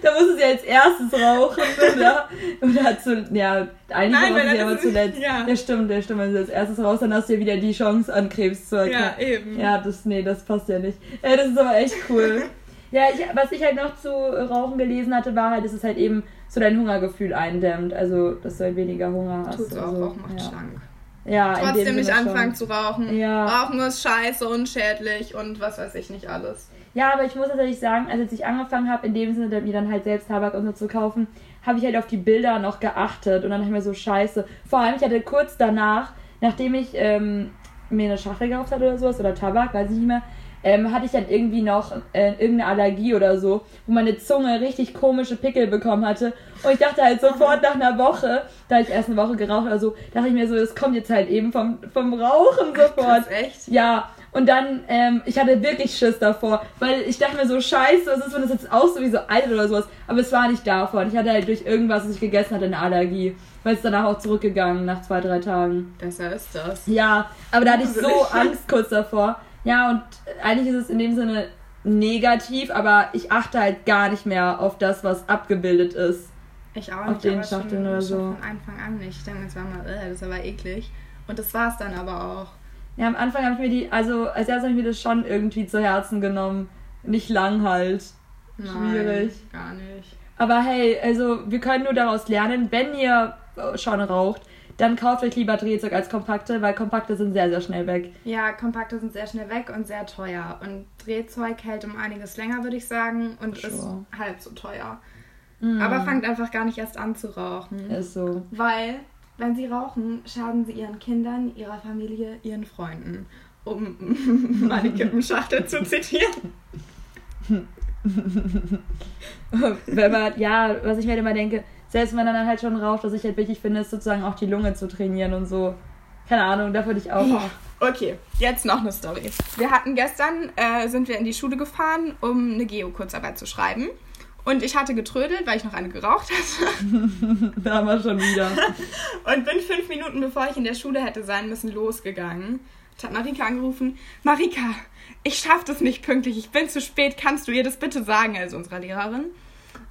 Da musst du sie als erstes rauchen, oder? Oder zu, ja, eigentlich Nein, rauchen sie aber zuletzt. ja. ja, stimmt, ja, stimmt. Wenn sie als erstes raus, dann hast du ja wieder die Chance, an Krebs zu erkranken. Ja, eben. Ja, das, nee, das passt ja nicht. Ey, das ist aber echt cool. ja, ich, was ich halt noch zu Rauchen gelesen hatte, war halt, dass es halt eben so dein Hungergefühl eindämmt. Also, dass du halt weniger Hunger hast. Tut's auch, also, auch macht ja. schlank. Ja, Trotzdem nicht anfangen zu rauchen. Ja. Rauchen ist scheiße, unschädlich und was weiß ich nicht alles. Ja, aber ich muss tatsächlich sagen, als ich angefangen habe, in dem Sinne, mir dann halt selbst Tabak und so zu kaufen, habe ich halt auf die Bilder noch geachtet und dann dachte ich mir so, scheiße. Vor allem, ich hatte kurz danach, nachdem ich ähm, mir eine Schachtel gekauft hatte oder sowas, oder Tabak, weiß ich nicht mehr, ähm, hatte ich dann irgendwie noch äh, irgendeine Allergie oder so, wo meine Zunge richtig komische Pickel bekommen hatte. Und ich dachte halt sofort nach einer Woche, da ich erst eine Woche geraucht oder so, dachte ich mir so, das kommt jetzt halt eben vom, vom Rauchen sofort. Krass, echt? Ja, und dann, ähm, ich hatte wirklich Schiss davor, weil ich dachte mir so, scheiße, was ist, wenn das jetzt aussieht wie so alt oder sowas. Aber es war nicht davon. Ich hatte halt durch irgendwas, was ich gegessen hatte, eine Allergie. Weil es danach auch zurückgegangen, nach zwei, drei Tagen. Besser ist das. Ja, aber da hatte ich so. Angst kurz davor. Ja, und eigentlich ist es in dem Sinne negativ, aber ich achte halt gar nicht mehr auf das, was abgebildet ist. Ich auch Auf nicht, den aber schon, Schachteln oder so. schon von Anfang an nicht. Ich denke mir zwar mal, äh, das ist aber eklig. Und das war es dann aber auch. Ja, am Anfang habe ich mir die, also als erstes habe ich mir das schon irgendwie zu Herzen genommen. Nicht lang halt. Nein, Schwierig. Gar nicht. Aber hey, also wir können nur daraus lernen, wenn ihr schon raucht, dann kauft euch lieber Drehzeug als kompakte, weil kompakte sind sehr, sehr schnell weg. Ja, Kompakte sind sehr schnell weg und sehr teuer. Und Drehzeug hält um einiges länger, würde ich sagen. Und Sure. ist halb so teuer. Mm. Aber fangt einfach gar nicht erst an zu rauchen. Ist so. Weil, wenn sie rauchen, schaden sie ihren Kindern, ihrer Familie, ihren Freunden. Um meine Kippenschachtel zu zitieren. wenn man, ja, was ich mir immer denke, selbst wenn man dann halt schon raucht, was ich halt wichtig finde, ist sozusagen auch die Lunge zu trainieren und so. Keine Ahnung, da würde ich auch. Okay, jetzt noch eine Story. Wir hatten gestern, äh, sind wir in die Schule gefahren, um eine Geo-Kurzarbeit zu schreiben. Und ich hatte getrödelt, weil ich noch eine geraucht hatte. da haben wir schon wieder. Und bin fünf Minuten, bevor ich in der Schule hätte sein müssen, losgegangen. Ich habe Marika angerufen. Marika, ich schaffe das nicht pünktlich. Ich bin zu spät. Kannst du ihr das bitte sagen? Also unserer Lehrerin.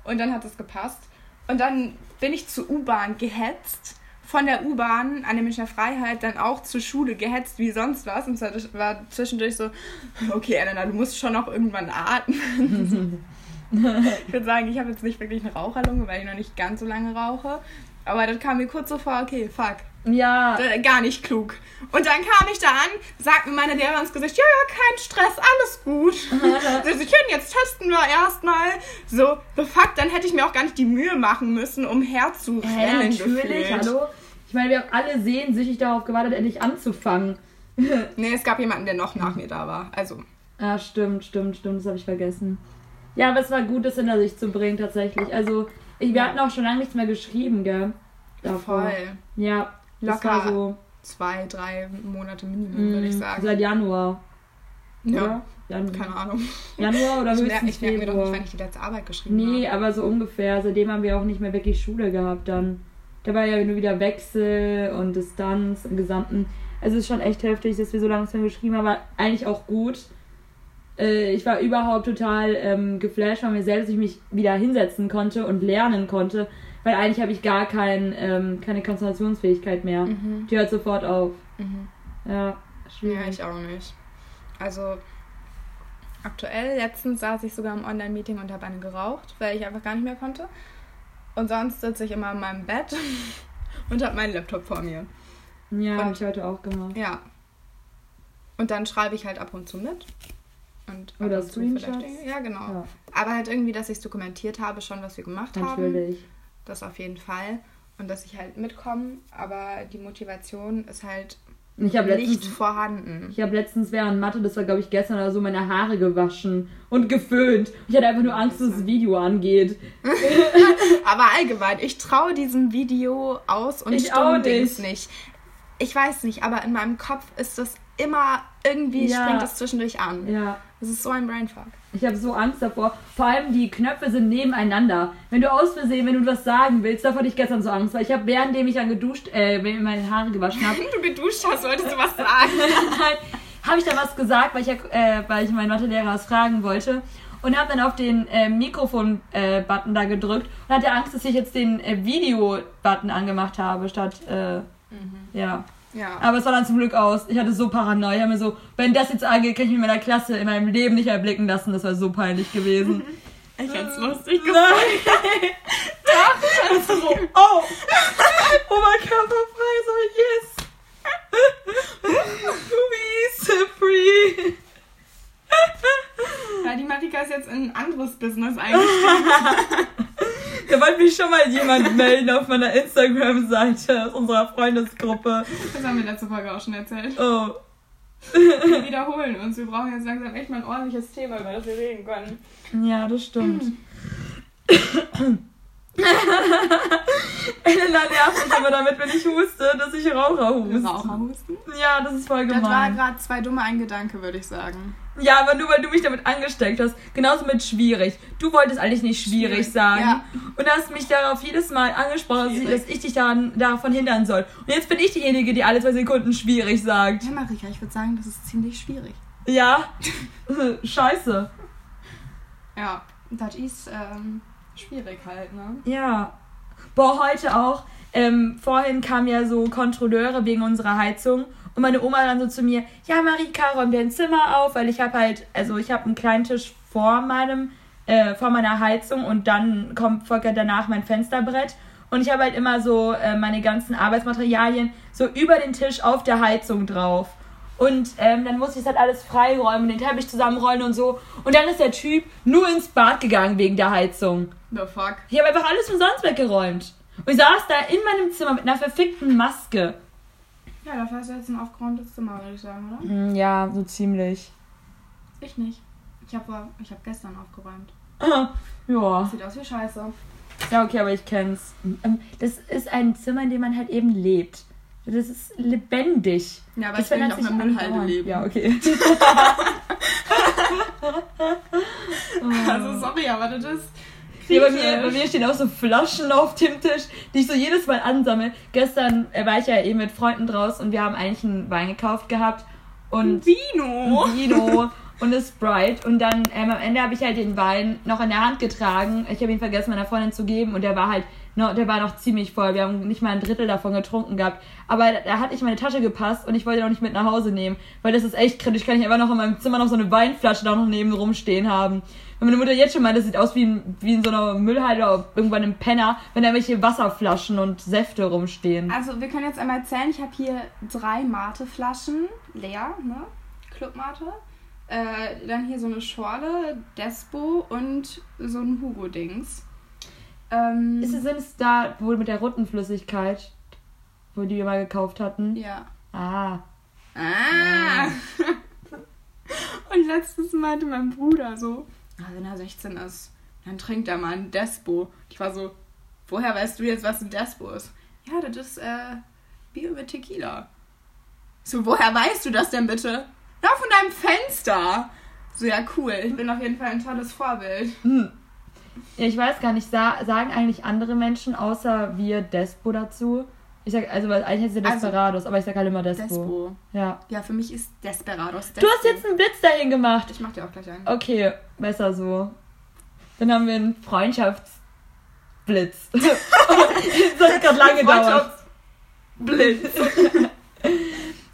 Und dann hat es gepasst. Und dann bin ich zur U-Bahn gehetzt. Von der U-Bahn an der Münchner Freiheit dann auch zur Schule gehetzt wie sonst was. Und es war zwischendurch so, okay, Elena, du musst schon noch irgendwann atmen. ich würde sagen, ich habe jetzt nicht wirklich eine Raucherlunge, weil ich noch nicht ganz so lange rauche. Aber das kam mir kurz so vor, okay, fuck. Ja, Äh, Gar nicht klug. Und dann kam ich da an, sagt mir meine Lehrerin ins Gesicht, ja, ja, kein Stress, alles gut. Sie können jetzt testen wir erstmal. So, the fuck, dann hätte ich mir auch gar nicht die Mühe machen müssen, um herzurennen. ja natürlich, gefühlt. hallo. Ich meine, wir haben alle sehnsüchtig darauf gewartet, endlich anzufangen. Nee, es gab jemanden, der noch nach mir da war. Also, Ah, stimmt, stimmt, stimmt, das habe ich vergessen. Ja, aber es war gut, das hinter sich zu bringen, tatsächlich. Also, ich, wir Ja. hatten auch schon lange nichts mehr geschrieben, gell? Davor. voll. Ja, Locker. so. Zwei, drei Monate Minimum, würde ich mm, sagen. Seit Januar. Ja, Oder? Jan keine Ahnung. Januar oder Ich höchstens merke ich merk mir doch nicht, wann ich die letzte Arbeit geschrieben Nee, habe. aber so ungefähr. Seitdem haben wir auch nicht mehr wirklich Schule gehabt dann. Da war ja nur wieder Wechsel und Distanz im Gesamten. Also es ist schon echt heftig, dass wir so langsam geschrieben haben, aber eigentlich auch gut. Äh, ich war überhaupt total ähm, geflasht von mir selbst, dass ich mich wieder hinsetzen konnte und lernen konnte, weil eigentlich habe ich gar kein, ähm, keine Konzentrationsfähigkeit mehr. Mhm. Die hört sofort auf. Mhm. Ja, schwierig. Ja, ich auch nicht. Also aktuell, letztens saß ich sogar im Online-Meeting und habe eine geraucht, weil ich einfach gar nicht mehr konnte. Und sonst sitze ich immer in meinem Bett und habe meinen Laptop vor mir. Ja, habe ich heute auch gemacht. Ja. Und dann schreibe ich halt ab und zu mit. Und Oder Screenshots? Ja, genau. Ja, Aber halt irgendwie, dass ich es dokumentiert habe, schon, was wir gemacht haben. natürlich. Das auf jeden Fall. Und dass ich halt mitkomme. Aber die Motivation ist halt ich habe nicht letztens, vorhanden. ich hab letztens während Mathe, das war glaube ich gestern oder so, meine Haare gewaschen und geföhnt. Ich hatte einfach nur Angst, dass das Video angeht. Aber allgemein, ich traue diesem Video aus und Ich Stummdings nicht. nicht. Ich weiß nicht, aber in meinem Kopf ist das immer irgendwie Ja. springt das zwischendurch an. Ja. Das ist so ein Brainfuck. Ich habe so Angst davor. Vor allem die Knöpfe sind nebeneinander. Wenn du aus Versehen, wenn du was sagen willst, davor hatte ich gestern so Angst, weil ich habe währenddem ich dann geduscht, äh, wenn ich meine Haare gewaschen habe, Du geduscht hast, wolltest du was sagen? habe ich da was gesagt, weil ich, äh, weil ich meinen Mathelehrer was fragen wollte. Und habe dann auf den äh, Mikrofon-Button da gedrückt und hatte Angst, dass ich jetzt den äh, Video-Button angemacht habe, statt, äh, ja. Ja. Aber es war dann zum Glück aus. Ich hatte so Paranoia. Ich hab mir so, wenn das jetzt angeht, kann ich mich in meiner Klasse in meinem Leben nicht erblicken lassen. Das war so peinlich gewesen. Ich find's lustig. Nein! Doch! Und so, oh! Oberkörperfrei, so yes! We so free! Ja, die Marika ist jetzt in ein anderes Business eingestiegen. Da wollte mich schon mal jemand melden auf meiner Instagram-Seite aus unserer Freundesgruppe. Das haben wir letzte Folge auch schon erzählt. Oh. Wir wiederholen uns. Wir brauchen jetzt langsam echt mal ein ordentliches Thema, über das wir reden können. Ja, das stimmt. Elena nervt mich aber damit, wenn ich huste, dass ich Raucher huste. Raucherhusten? Ja, das ist voll Das war gemein. gerade zwei dumme ein Gedanke, würde ich sagen. Ja, aber nur weil du mich damit angesteckt hast. Genauso mit schwierig. Du wolltest eigentlich nicht schwierig, Schwierig, sagen. ja. Und hast mich darauf jedes Mal angesprochen, dass ich- Schwierig. dass ich dich daran, davon hindern soll. Und jetzt bin ich diejenige, die alle zwei Sekunden schwierig sagt. Ja, Marika, ich würde sagen, das ist ziemlich schwierig. Ja? Scheiße. Ja, das ist ähm, schwierig halt, ne? Ja. Boah, heute auch. Ähm, vorhin kamen ja so Kontrolleure wegen unserer Heizung. Und meine Oma dann so zu mir, ja Marika, räum dein Zimmer auf, weil ich habe halt, also ich habe einen kleinen Tisch vor meinem, äh, vor meiner Heizung und dann kommt folgt ja danach mein Fensterbrett. Und ich habe halt immer so äh, meine ganzen Arbeitsmaterialien so über den Tisch auf der Heizung drauf. Und ähm, dann musste ich das halt alles freiräumen, den Teppich zusammenrollen und so. Und dann ist der Typ nur ins Bad gegangen wegen der Heizung. The fuck. Ich habe einfach alles umsonst weggeräumt. Und ich saß da in meinem Zimmer mit einer verfickten Maske. Ja, dafür hast du jetzt ein aufgeräumtes Zimmer, würde ich sagen, oder? Hm, Ja, so ziemlich. Ich nicht. Ich habe ich hab gestern aufgeräumt. ja. Sieht aus wie Scheiße. Ja, okay, aber ich kenn's. Ähm, Das ist ein Zimmer, in dem man halt eben lebt. Das ist lebendig. Ja, aber das ich will nicht verändert auf einer Müllhalde leben. Ja, okay. Also sorry, aber das ist. Ja, bei, mir, bei mir stehen auch so Flaschen auf dem Tisch, die ich so jedes Mal ansammle. Gestern äh, war ich ja eben mit Freunden draus und wir haben eigentlich einen Wein gekauft gehabt. Und Vino. Vino und eine Sprite. Und dann ähm, am Ende habe ich halt den Wein noch in der Hand getragen. Ich habe ihn vergessen, meiner Freundin zu geben und der war halt noch, der war noch ziemlich voll. Wir haben nicht mal ein Drittel davon getrunken gehabt. Aber da, hat nicht meine Tasche gepasst und ich wollte ihn auch nicht mit nach Hause nehmen. Weil das ist echt kritisch. Kann ich einfach noch in meinem Zimmer noch so eine Weinflasche da noch neben rumstehen haben. Wenn meine Mutter jetzt schon meint, das sieht aus wie in, wie in so einer Müllhalde oder irgendwann im Penner, wenn da welche Wasserflaschen und Säfte rumstehen. Also, wir können jetzt einmal erzählen, ich habe hier drei Mate-Flaschen, leer, ne? Clubmate. Äh, dann hier so eine Schorle, Despo und so ein Hugo-Dings. Ähm, Ist es, sind es da wohl mit der roten Flüssigkeit, wo die wir mal gekauft hatten? ja. Ah. Ah! Und letztens meinte mein Bruder so, ah, wenn er 16 ist, dann trinkt er mal ein Despo. Ich war so, woher weißt du jetzt, was ein Despo ist? Ja, das ist äh, Bier mit Tequila. So, woher weißt du das denn bitte? Na, von deinem Fenster. So, ja, cool. Ich bin auf jeden Fall ein tolles Vorbild. Hm. Ja, ich weiß gar nicht, sa sagen eigentlich andere Menschen außer wir Despo dazu? Ich sag, also, weil eigentlich heißt es ja Also, Desperados, aber ich sag halt immer Despo. Despo. Ja. Ja, für mich ist Desperados Despo. Du hast jetzt einen Blitz dahin gemacht. Ich mach dir auch gleich einen. Okay, besser so. Dann haben wir einen Freundschaftsblitz. das hat gerade lange gedauert. Blitz.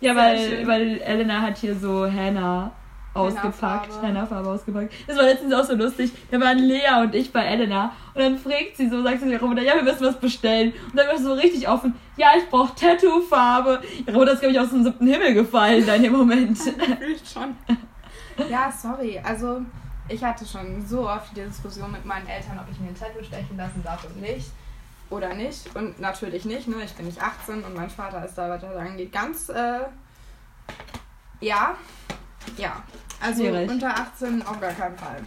Ja, Sehr weil, schön. weil Elena hat hier so Henna ausgepackt. Henna-Farbe ausgepackt. Das war letztens auch so lustig. Da waren Lea und ich bei Elena und dann fragt sie so, sagt sie ihrer Mutter, ja, wir müssen was bestellen. Und dann war ich so richtig offen, ja, ich brauche Tattoo-Farbe. Ihre Mutter ist, glaube ich, aus dem siebten Himmel gefallen da in dem Moment. Schon. Ja, sorry. Also, ich hatte schon so oft die Diskussion mit meinen Eltern, ob ich mir ein Tattoo stechen lassen darf und nicht. Oder nicht. Und natürlich nicht, ne? Ich bin nicht 18 und mein Vater ist da, was das angeht, ganz äh, Ja, ja. Also Schwierig. unter 18 auf gar keinen Fall.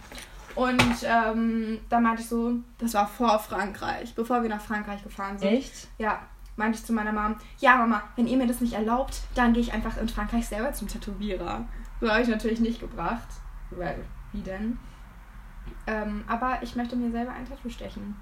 Und ähm, da meinte ich so, das war vor Frankreich, bevor wir nach Frankreich gefahren sind. Echt? Ja, meinte ich zu meiner Mom, ja Mama, wenn ihr mir das nicht erlaubt, dann gehe ich einfach in Frankreich selber zum Tätowierer. So habe ich natürlich nicht gebracht. Weil, wie denn? Ähm, aber ich möchte mir selber ein Tattoo stechen.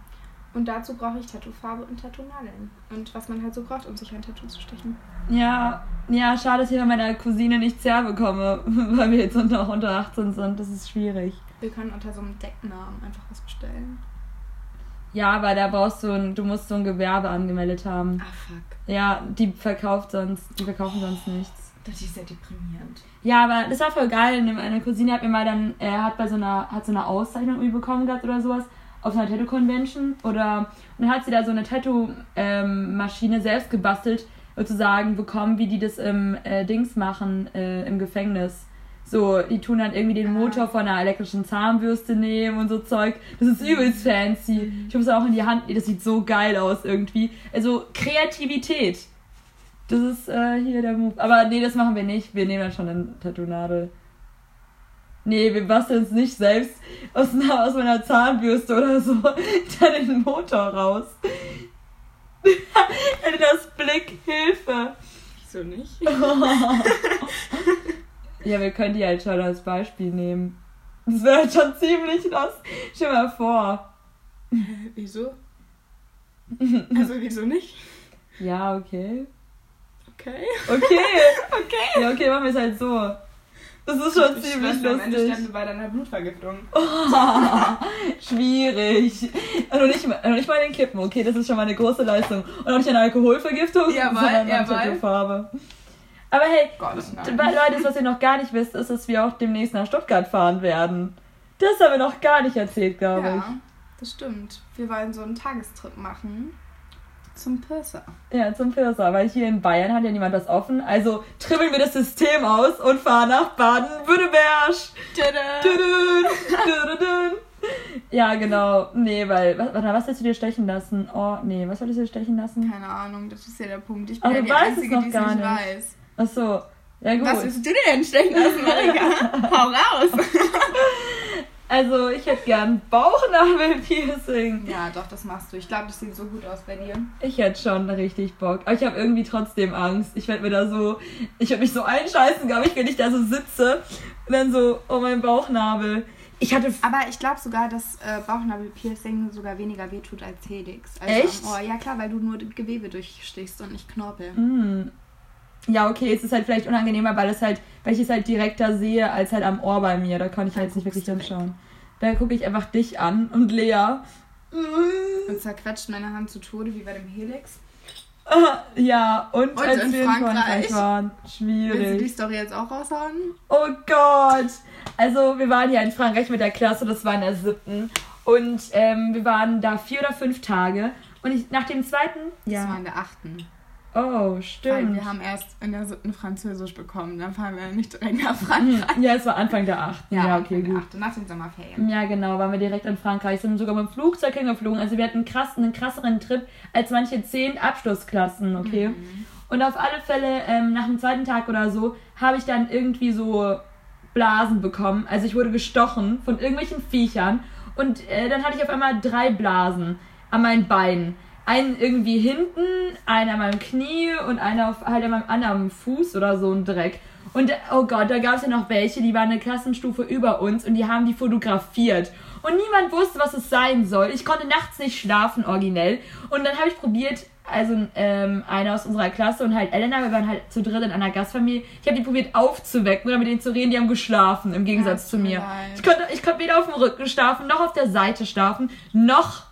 Und dazu brauche ich Tattoofarbe und Tattoo-Nadeln. Und was man halt so braucht, um sich ein Tattoo zu stechen. Ja, ja, schade, dass ich bei meiner Cousine nichts herbekomme, weil wir jetzt unter, unter 18 sind. Das ist schwierig. Wir können unter so einem Decknamen einfach was bestellen. Ja, aber da brauchst du ein, du musst so ein Gewerbe angemeldet haben. Ah, fuck. Ja, die verkauft sonst, die verkaufen sonst nichts. Das ist sehr deprimierend. Ja, aber das war voll geil. Meine Cousine hat mir mal dann, er hat bei so einer, hat so eine Auszeichnung bekommen gehabt oder sowas auf einer Tattoo-Convention oder und dann hat sie da so eine Tattoo-Maschine selbst gebastelt, sozusagen bekommen, wie die das im äh, Dings machen, äh, im Gefängnis. So, die tun dann irgendwie den Motor von einer elektrischen Zahnbürste nehmen und so Zeug. Das ist übelst fancy. Ich habe es auch in die Hand, das sieht so geil aus irgendwie. Also Kreativität. Das ist äh, hier der Move. Aber nee, das machen wir nicht. Wir nehmen dann schon eine Tattoo-Nadel. Nee, wir basteln es nicht selbst aus, einer, aus meiner Zahnbürste oder so dann den Motor raus. Das Blick Hilfe. Wieso nicht? Ja, wir können die halt schon als Beispiel nehmen. Das wäre halt schon ziemlich los. Stell dir mal vor. wieso? Also wieso nicht? Ja, okay. Okay. Okay. Okay. Ja, okay, machen wir es halt so. Das ist schon Ich ziemlich schwöre, am Ende lustig. sterben wir bei deiner Blutvergiftung. Schwierig. Und nicht, mal- und nicht mal den Kippen, okay, das ist schon mal eine große Leistung. Und auch nicht eine Alkoholvergiftung, Jawohl, sondern eine. Tattoofarbe. Aber hey, Gott, Leute, was ihr noch gar nicht wisst, ist, dass wir auch demnächst nach Stuttgart fahren werden. Das haben wir noch gar nicht erzählt, glaube Ja, das stimmt. Wir wollen so einen Tagestrip machen. Zum ich. Ja, zum Firsa, weil hier in Bayern hat ja niemand das offen. Also tribbeln wir das System aus und fahren nach Baden-Württemberg. Ja, genau. Nee, weil, was, warte, was willst du dir stechen lassen? Oh, nee, was wolltest du dir stechen lassen? Keine Ahnung, das ist ja der Punkt. Ich bin du ja die Einzige, noch die es gar nicht nicht. weiß. Ach so. Ja, gut. Was willst du dir denn stechen lassen, Marika? Hau raus! Also, ich hätte gern Bauchnabelpiercing. Ja, doch, das machst du. Ich glaube, das sieht so gut aus bei dir. Ich hätte schon richtig Bock. Aber ich habe irgendwie trotzdem Angst. Ich werde mir da so, ich werde mich so einscheißen, glaube ich, wenn ich da so sitze. Und dann so, oh mein Bauchnabel. Ich hatte. Aber ich glaube sogar, dass äh, Bauchnabelpiercing sogar weniger wehtut als Helix. Also Echt? Am Ohr. Ja klar, weil du nur Gewebe durchstichst und nicht Knorpel. Hm. Ja, okay, es ist halt vielleicht unangenehmer, weil es halt, weil ich es halt direkter sehe als halt am Ohr bei mir. Da kann ich halt nicht guckst wirklich hinschauen. Da gucke ich einfach dich an und Lea. Und zerquetscht meine Hand zu Tode wie bei dem Helix. Ja, und, Und als in wir in Frankreich? Frankreich waren. Willst du die Schwierig. Story jetzt auch raushauen? Oh Gott! Also, wir waren ja in Frankreich mit der Klasse, das war in der siebten. Und ähm, wir waren da vier oder fünf Tage. Und ich, nach dem zweiten. Das war Ja. in der achten. Oh, Weil stimmt. wir haben erst in der siebten Französisch bekommen. Dann fahren wir nicht direkt nach Frankreich. Hm, Ja, es war Anfang der achten. Ja, okay, in der gut. achten, nach den Sommerferien. Ja, genau, waren wir direkt in Frankreich, sind sogar mit dem Flugzeug hingeflogen. Also wir hatten krass, einen krasseren Trip als manche zehn Abschlussklassen, okay? Mhm. Und auf alle Fälle, ähm, nach dem zweiten Tag oder so, habe ich dann irgendwie so Blasen bekommen. Also ich wurde gestochen von irgendwelchen Viechern. Und äh, dann hatte ich auf einmal drei Blasen an meinen Beinen. Einen irgendwie hinten, einen an meinem Knie und einer auf, halt an meinem anderen Fuß oder so ein Dreck. Und oh Gott, da gab es ja noch welche, die waren eine Klassenstufe über uns und die haben die fotografiert. Und niemand wusste, was es sein soll. Ich konnte nachts nicht schlafen, originell. Und dann habe ich probiert, also ähm, eine aus unserer Klasse und halt Elena, wir waren halt zu dritt in einer Gastfamilie. Ich habe die probiert aufzuwecken oder mit denen zu reden, die haben geschlafen, im Gegensatz Ja, zu mir mir. leid. Ich konnte, ich konnte weder auf dem Rücken schlafen, noch auf der Seite schlafen, noch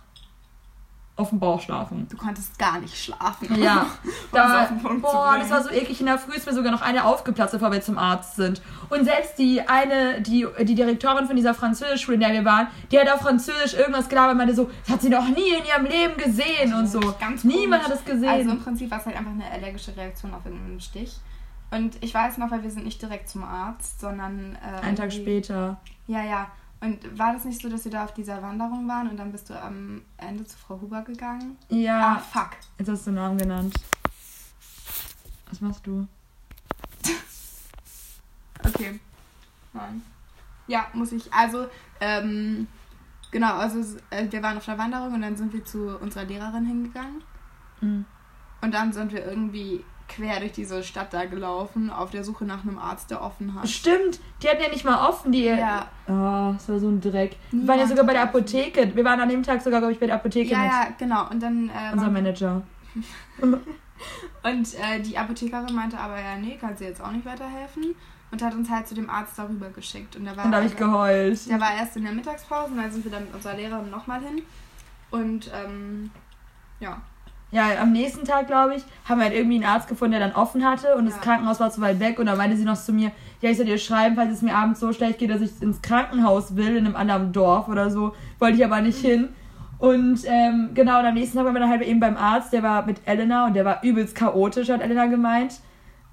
auf dem Bauch schlafen. Du konntest gar nicht schlafen. Ja, da, boah, das war so eklig. In der Früh ist mir sogar noch eine aufgeplatzt, bevor wir zum Arzt sind. Und selbst die eine, die, die Direktorin von dieser Französischschule, in der wir waren, die hat auf Französisch irgendwas gelabert und meinte so, das hat sie noch nie in ihrem Leben gesehen und so. Ganz Niemand komisch. hat es gesehen. Also im Prinzip war es halt einfach eine allergische Reaktion auf irgendeinen Stich. Und ich weiß noch, weil wir sind nicht direkt zum Arzt, sondern... Äh, Einen Tag später. Ja, ja. Und war das nicht so, dass wir da auf dieser Wanderung waren und dann bist du am Ende zu Frau Huber gegangen? Ah, Ja, fuck. jetzt hast du den Namen genannt. Was machst du? Okay. Nein. Ja, muss ich. Also, ähm, genau, also äh, wir waren auf der Wanderung und dann sind wir zu unserer Lehrerin hingegangen. Mhm. Und dann sind wir irgendwie quer durch diese Stadt da gelaufen, auf der Suche nach einem Arzt, der offen hat. Stimmt, die hatten ja nicht mal offen, die. Ja. Oh, das war so ein Dreck. Wir waren ja sogar bei der. Apotheke. Wir waren an dem Tag sogar, glaube ich, bei der Apotheke Ja, mit ja, genau. Und dann äh, waren- Manager. Und äh, die Apothekerin meinte aber, ja, nee, kann sie jetzt auch nicht weiterhelfen. Und hat uns halt zu dem Arzt darüber geschickt. Und da war, Und da habe ich geheult. der war erst in der Mittagspause und dann sind wir dann mit unserer Lehrerin nochmal hin. Und ähm, ja. Ja, am nächsten Tag, glaube ich, haben wir halt irgendwie einen Arzt gefunden, der dann offen hatte und das Ja. Krankenhaus war zu weit weg und dann meinte sie noch zu mir, ja, ich soll dir schreiben, falls es mir abends so schlecht geht, dass ich ins Krankenhaus will, in einem anderen Dorf oder so. Wollte ich aber nicht hin. Und ähm, genau, und am nächsten Tag waren wir dann halt eben beim Arzt, der war mit Elena und der war übelst chaotisch, hat Elena gemeint.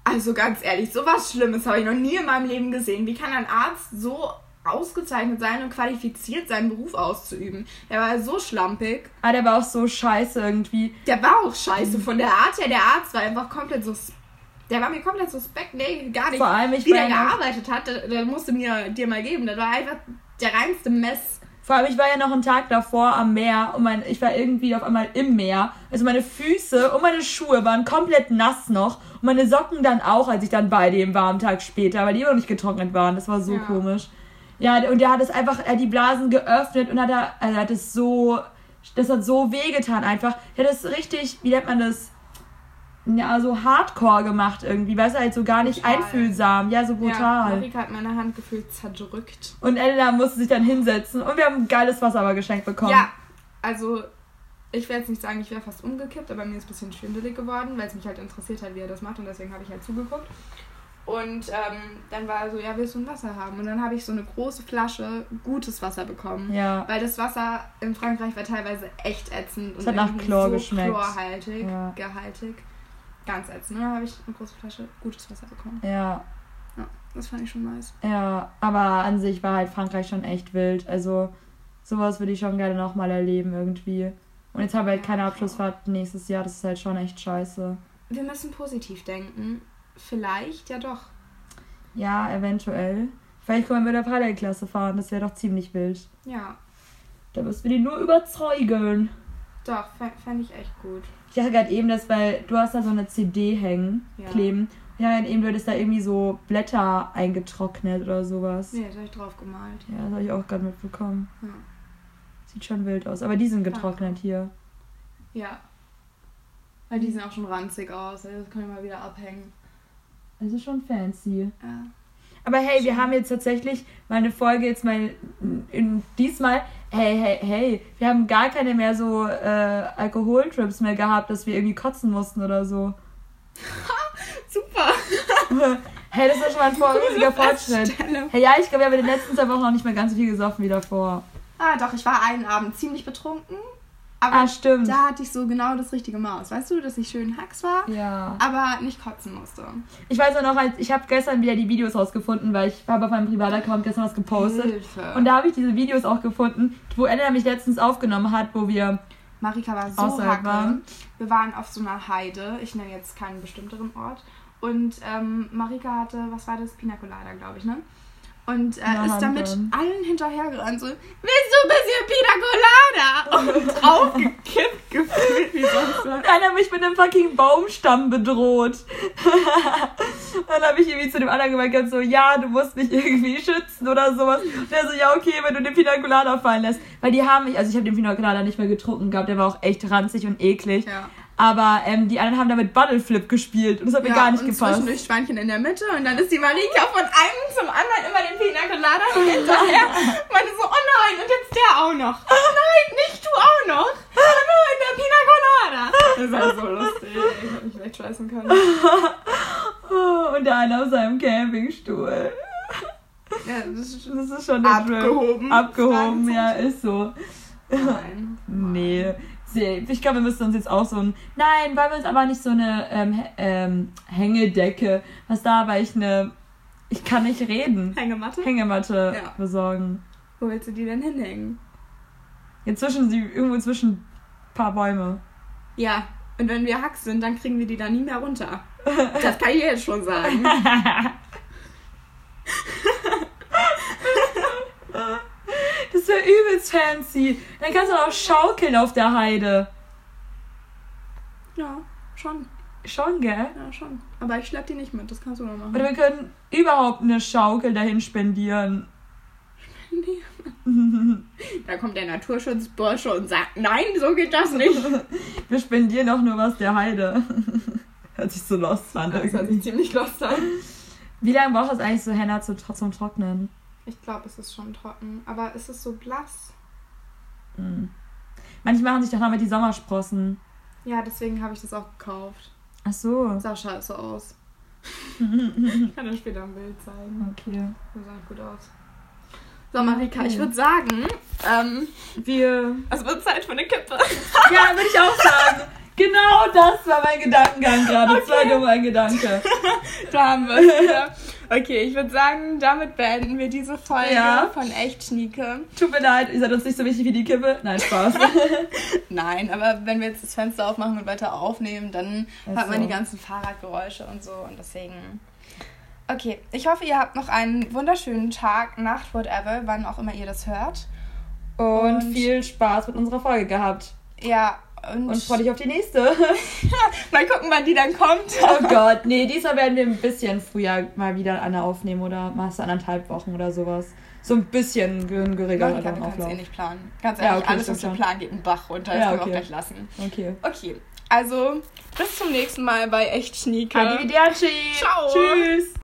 Also ganz ehrlich, sowas Schlimmes habe ich noch nie in meinem Leben gesehen. Wie kann ein Arzt so ausgezeichnet sein und qualifiziert seinen Beruf auszuüben? Der war so schlampig. Ah, der war auch so scheiße irgendwie. Der war auch scheiße von der Art her. Der Arzt war einfach komplett sus Der war mir komplett suspekt. Nee, gar nicht. Vor allem, ich Wie war der gearbeitet hat, der musste mir dir mal geben. Das war einfach der reinste Mess. Vor allem, ich war ja noch einen Tag davor am Meer und mein, ich war irgendwie auf einmal im Meer. Also meine Füße und meine Schuhe waren komplett nass noch. Und meine Socken dann auch, als ich dann bei dem war am Tag später, weil die immer noch nicht getrocknet waren. Das war so Ja. komisch. Ja, und der hat es einfach, er hat die Blasen geöffnet und hat er, also er hat es so, das hat so wehgetan einfach. Der hat es richtig, wie nennt man das? Ja, so hardcore gemacht irgendwie, weißt du, halt so gar nicht Brutal. einfühlsam. Ja, so Ja, brutal. Marika hat meine Hand gefühlt zerdrückt. und Elena musste sich dann hinsetzen und wir haben geiles Wasser aber geschenkt bekommen. Ja, also ich will jetzt nicht sagen, ich wäre fast umgekippt, aber mir ist ein bisschen schwindelig geworden, weil es mich halt interessiert hat, wie er das macht und deswegen habe ich halt zugeguckt. Und ähm, dann war er so, ja, willst du ein Wasser haben? Und dann habe ich so eine große Flasche gutes Wasser bekommen. Ja. Weil das Wasser in Frankreich war teilweise echt ätzend Es und hat nach Chlor so geschmeckt. chlorhaltig, Ja. gehaltig. Ganz ätzend. Und dann habe ich eine große Flasche gutes Wasser bekommen. Ja, Ja, das fand ich schon nice. ja, aber an sich war halt Frankreich schon echt wild. Also sowas würde ich schon gerne nochmal erleben irgendwie. Und jetzt haben wir halt keine Abschlussfahrt nächstes Jahr, das ist halt schon echt scheiße. Wir müssen positiv denken. Vielleicht ja doch. Ja, eventuell. Vielleicht können wir mit der Parallelklasse fahren, das wäre doch ziemlich wild. Ja, Da müssen wir die nur überzeugen. doch, fände ich echt gut. Ich dachte gerade eben, dass, weil du hast da so eine CD hängen, Ja. kleben. Ja, halt eben, du hättest da irgendwie so Blätter eingetrocknet oder sowas. Nee, das habe ich drauf gemalt. Ja, das habe ich auch gerade mitbekommen. Ja. Sieht schon wild aus. Aber die sind getrocknet hier. Ja. Weil die sehen auch schon ranzig aus. Also Das können wir mal wieder abhängen. Ist schon fancy. Ja. Aber hey, wir haben jetzt tatsächlich mal eine Folge jetzt mal in, diesmal. Hey, hey, hey, wir haben gar keine mehr so äh, Alkoholtrips mehr gehabt, dass wir irgendwie kotzen mussten oder so. Super. Hey, das ist schon mal ein vor- riesiger Fortschritt. Hey, ja, ich glaube, wir haben in den letzten zwei Wochen auch nicht mehr ganz so viel gesoffen wie davor. Ah, doch, ich war einen Abend ziemlich betrunken. Aber Ah, stimmt. da hatte ich so genau das richtige Maß. Weißt du, dass ich schön Hacks war, Ja. aber nicht kotzen musste. Ich weiß auch noch, als ich habe gestern wieder die Videos rausgefunden, weil ich habe auf meinem Privataccount gestern was gepostet. Hilfe. Und da habe ich diese Videos auch gefunden, wo Elena mich letztens aufgenommen hat, wo wir Marika war so hacke. waren. Wir waren auf so einer Heide. Ich nenne jetzt keinen bestimmteren Ort. Und ähm, Marika hatte, was war das? Pina Colada, glaube ich, ne? Und äh, der ist damit dann. allen hinterhergerannt. So, willst du ein bisschen Pina Colada? Und draufgekippt gefühlt wie sonst was. Einer hat mich mit einem fucking Baumstamm bedroht. dann habe ich irgendwie zu dem anderen gemeint, so, ja, du musst mich irgendwie schützen oder sowas. Und er so, ja, okay, wenn du den Pina Colada fallen lässt. Weil die haben mich, also ich habe den Pina Colada nicht mehr getrunken gehabt, der war auch echt ranzig und eklig. Ja. Aber ähm, die anderen haben damit Buttleflip gespielt und das hat mir gar nicht und gepasst. zwischendurch Schweinchen in der Mitte und dann ist die Marika von einem zum anderen immer den Pina Colada hinterher. Meinte so, oh nein, und jetzt der auch noch. Oh nein, nicht du auch noch. Oh nein, der Pina Colada. Das war so lustig. Ich hab mich wegschmeißen können. Und der eine auf seinem Campingstuhl. Ja, das ist Das ist schon der abgehoben. Abgehoben, ja, ist so. Nein. Nee. Ich glaube, wir müssen uns jetzt auch so ein. Nein, wollen wir uns aber nicht so eine ähm, ähm, Hängedecke. Was da, weil ich eine. Ich kann nicht reden. Hängematte? Hängematte ja. besorgen. Wo willst du die denn hinhängen? Ja, sie, irgendwo zwischen ein paar Bäume. Ja, und wenn wir Hacks sind, dann kriegen wir die da nie mehr runter. Das kann ich jetzt schon sagen. das wäre übelst fancy. Dann kannst du auch schaukeln auf der Heide. Ja, schon. Schon, gell? Ja, schon. Aber ich schlepp die nicht mit, das kannst du nur machen. Oder wir können überhaupt eine Schaukel dahin spendieren. Da kommt der Naturschutzbursche und sagt, nein, so geht das nicht. Wir spendieren auch nur was der Heide. Hört sich so lost an. Das hört sich ziemlich lost an. Wie lange braucht das eigentlich so Henna zu, zum Trocknen? Ich glaube, es ist schon trocken. Aber ist es so blass? Hm. Manche machen sich doch damit die Sommersprossen. Ja, deswegen habe ich das auch gekauft. Ach so. Sah scheiße aus. ich kann dir später ein Bild zeigen. Okay. Das sah gut aus. So, Marika, ich würde sagen, ähm, Wir. es wird Zeit für eine Kippe. Ja, würde ich auch sagen. Genau das war mein Gedankengang gerade. Das war Okay. nur mein Gedanke. Da haben wir es. Okay, ich würde sagen, damit beenden wir diese Folge Ja. von Echt Schnieke. Tut mir leid, ihr seid uns nicht so wichtig wie die Kippe. Nein, Spaß. Nein, aber wenn wir jetzt das Fenster aufmachen und weiter aufnehmen, dann Ach hat man die ganzen Fahrradgeräusche und so und deswegen. Okay, ich hoffe, ihr habt noch einen wunderschönen Tag, Nacht, whatever, wann auch immer ihr das hört. Und viel Spaß mit unserer Folge gehabt. Ja, und, Und freu dich auf die nächste. mal gucken, wann die dann kommt. Oh Gott, nee, diesmal werden wir ein bisschen früher mal wieder eine aufnehmen oder machst du anderthalb Wochen oder sowas. So ein bisschen geregelter Marika, du kannst eh Auflauf. nicht planen. Ganz Ja, ehrlich, okay, alles, was wir planen, geht einen Bach runter. Das Ja, können wir okay. auch gleich lassen. Okay. Okay, also bis zum nächsten Mal bei Echt Schnieke. Arrivederci. Ciao. Tschüss.